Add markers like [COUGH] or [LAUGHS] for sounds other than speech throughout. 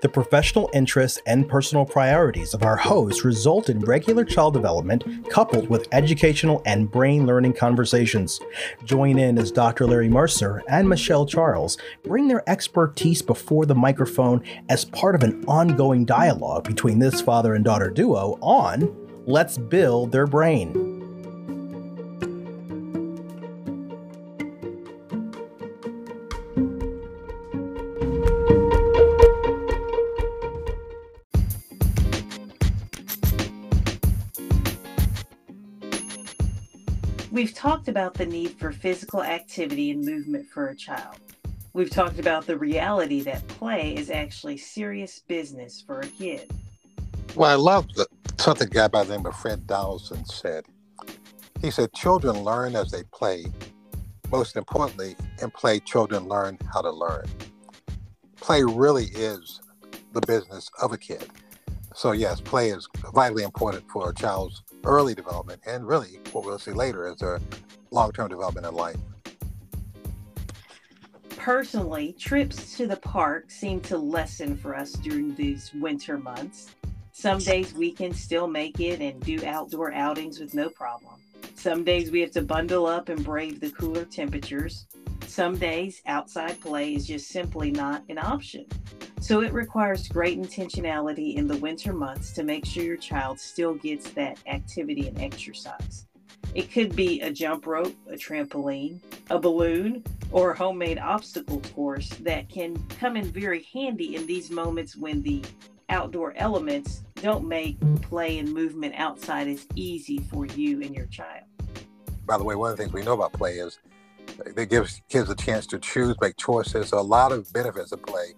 The professional interests and personal priorities of our hosts result in regular child development coupled with educational and brain learning conversations. Join in as Dr. Larry Mercer and Michelle Charles bring their expertise before the microphone as part of an ongoing dialogue between this father and daughter duo on Let's Build Their Brain. We've talked about the need for physical activity and movement for a child. We've talked about the reality that play is actually serious business for a kid. Well, I love the, something a guy by the name of Fred Donaldson said. He said, Children learn as they play. Most importantly, in play, children learn how to learn. Play really is the business of a kid. So, yes, play is vitally important for a child's early development and really what we'll see later is their long-term development in life. Personally, trips to the park seem to lessen for us during these winter months. Some days we can still make it and do outdoor outings with no problem. Some days we have to bundle up and brave the cooler temperatures. Some days outside play is just simply not an option. So it requires great intentionality in the winter months to make sure your child still gets that activity and exercise. It could be a jump rope, a trampoline, a balloon, or a homemade obstacle course that can come in very handy in these moments when the outdoor elements don't make play and movement outside as easy for you and your child. By the way, one of the things we know about play is it gives kids a chance to choose, make choices. So a lot of benefits of play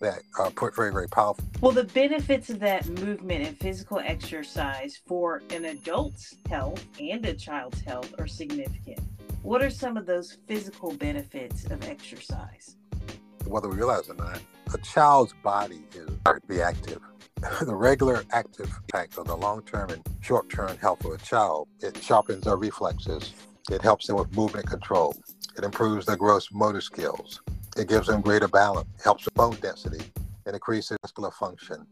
that are put very, very powerful. Well, the benefits of that movement and physical exercise for an adult's health and a child's health are significant. What are some of those physical benefits of exercise? Whether we realize it or not, a child's body is very active. [LAUGHS] the regular active impact on the long term and short term health of a child, it sharpens their reflexes, it helps them with movement control, it improves their gross motor skills, it gives them greater balance, helps with bone density, and increases muscular function.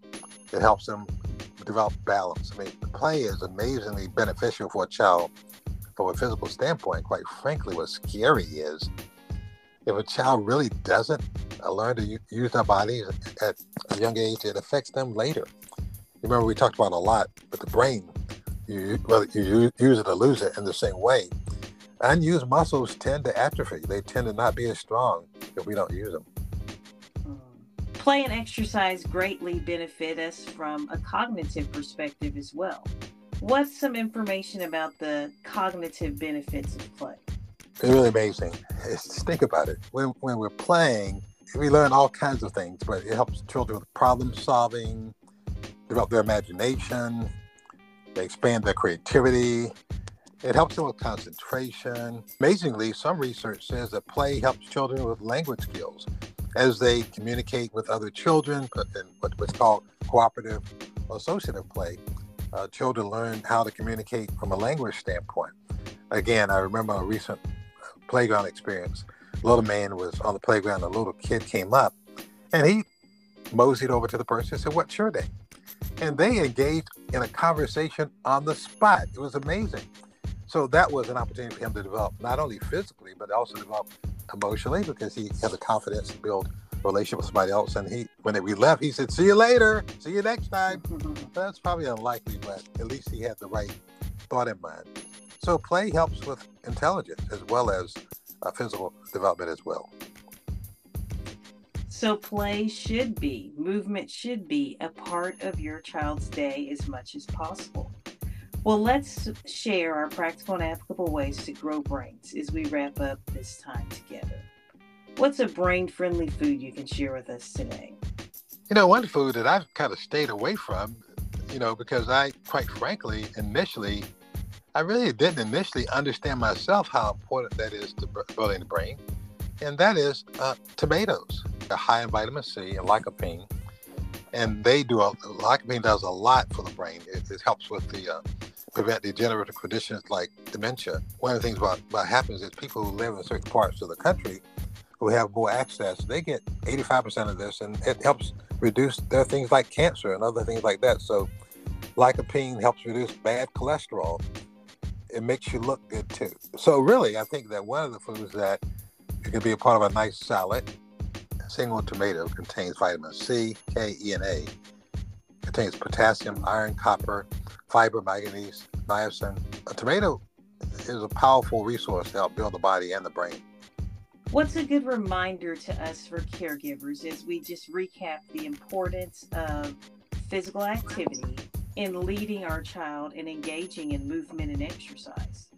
It helps them develop balance. I mean, play is amazingly beneficial for a child from a physical standpoint. Quite frankly, what's scary is if a child really doesn't learn to use their bodies at a young age, it affects them later. Remember we talked about a lot with the brain. You, whether you use it or lose it in the same way. Unused muscles tend to atrophy. They tend to not be as strong if we don't use them. Play and exercise greatly benefit us from a cognitive perspective as well. What's some information about the cognitive benefits of play? It's really amazing. It's, think about it. When, when we're playing, we learn all kinds of things, but it helps children with problem solving, develop their imagination, they expand their creativity, it helps them with concentration. Amazingly, some research says that play helps children with language skills as they communicate with other children in what's called cooperative or associative play. Uh, children learn how to communicate from a language standpoint. Again, I remember a recent playground experience. A little man was on the playground, a little kid came up and he moseyed over to the person and said, What's your name? And they engaged in a conversation on the spot. It was amazing. So that was an opportunity for him to develop not only physically, but also develop emotionally because he had the confidence to build a relationship with somebody else. And he, when we left, he said, "See you later. See you next time." [LAUGHS] That's probably unlikely, but at least he had the right thought in mind. So play helps with intelligence as well as uh, physical development as well. So play should be, movement should be a part of your child's day as much as possible. Well, let's share our practical and applicable ways to grow brains as we wrap up this time together. What's a brain friendly food you can share with us today? You know, one food that I've kind of stayed away from, you know, because I, quite frankly, initially, I really didn't initially understand myself how important that is to building the brain. And that is uh, tomatoes. They're high in vitamin C and lycopene. And they do a, lycopene does a lot for the brain. It, it helps with the uh, prevent degenerative conditions like dementia. One of the things about what happens is people who live in certain parts of the country who have more access, they get 85% of this, and it helps reduce their things like cancer and other things like that. So, lycopene helps reduce bad cholesterol. It makes you look good too. So, really, I think that one of the foods that it can be a part of a nice salad. A single tomato contains vitamin C, K, E, and A. Contains potassium, iron, copper, fiber, manganese, niacin. A tomato is a powerful resource to help build the body and the brain. What's a good reminder to us for caregivers as we just recap the importance of physical activity in leading our child and engaging in movement and exercise?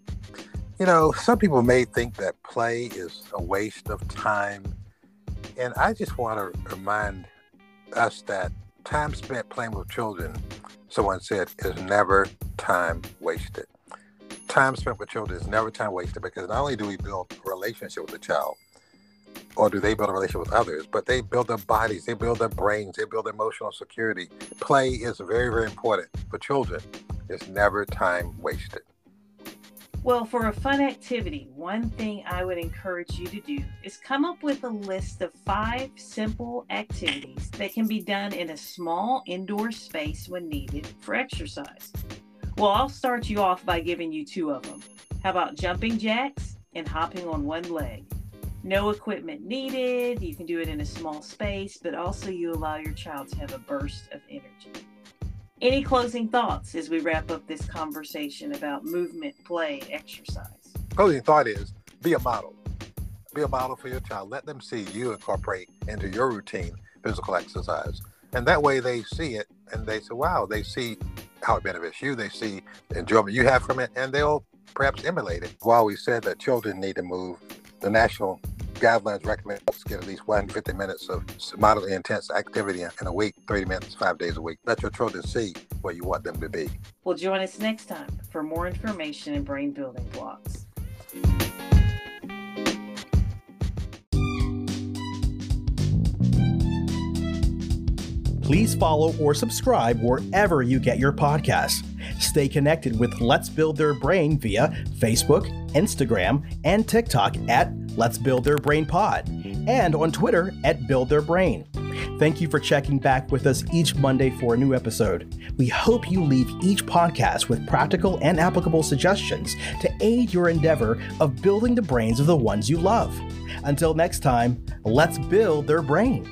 You know, some people may think that play is a waste of time. And I just want to remind us that time spent playing with children, someone said, is never time wasted time spent with children is never time wasted because not only do we build a relationship with the child, or do they build a relationship with others, but they build their bodies, they build their brains, they build emotional security. Play is very, very important for children. It's never time wasted. Well, for a fun activity, one thing I would encourage you to do is come up with a list of five simple activities that can be done in a small indoor space when needed for exercise. Well, I'll start you off by giving you two of them. How about jumping jacks and hopping on one leg? No equipment needed. You can do it in a small space, but also you allow your child to have a burst of energy. Any closing thoughts as we wrap up this conversation about movement, play, exercise? Closing thought is be a model. Be a model for your child. Let them see you incorporate into your routine physical exercise. And that way they see it and they say, wow, they see how it benefits you. They see the enjoyment you have from it, and they'll perhaps emulate it. While we said that children need to move, the national guidelines recommend us get at least 150 minutes of moderately intense activity in a week, 30 minutes, five days a week. Let your children see where you want them to be. Well, join us next time for more information and brain building blocks. please follow or subscribe wherever you get your podcasts. Stay connected with Let's Build Their Brain via Facebook, Instagram, and TikTok at Let's Build Their Brain Pod, and on Twitter at Build Their Brain. Thank you for checking back with us each Monday for a new episode. We hope you leave each podcast with practical and applicable suggestions to aid your endeavor of building the brains of the ones you love. Until next time, let's build their brain.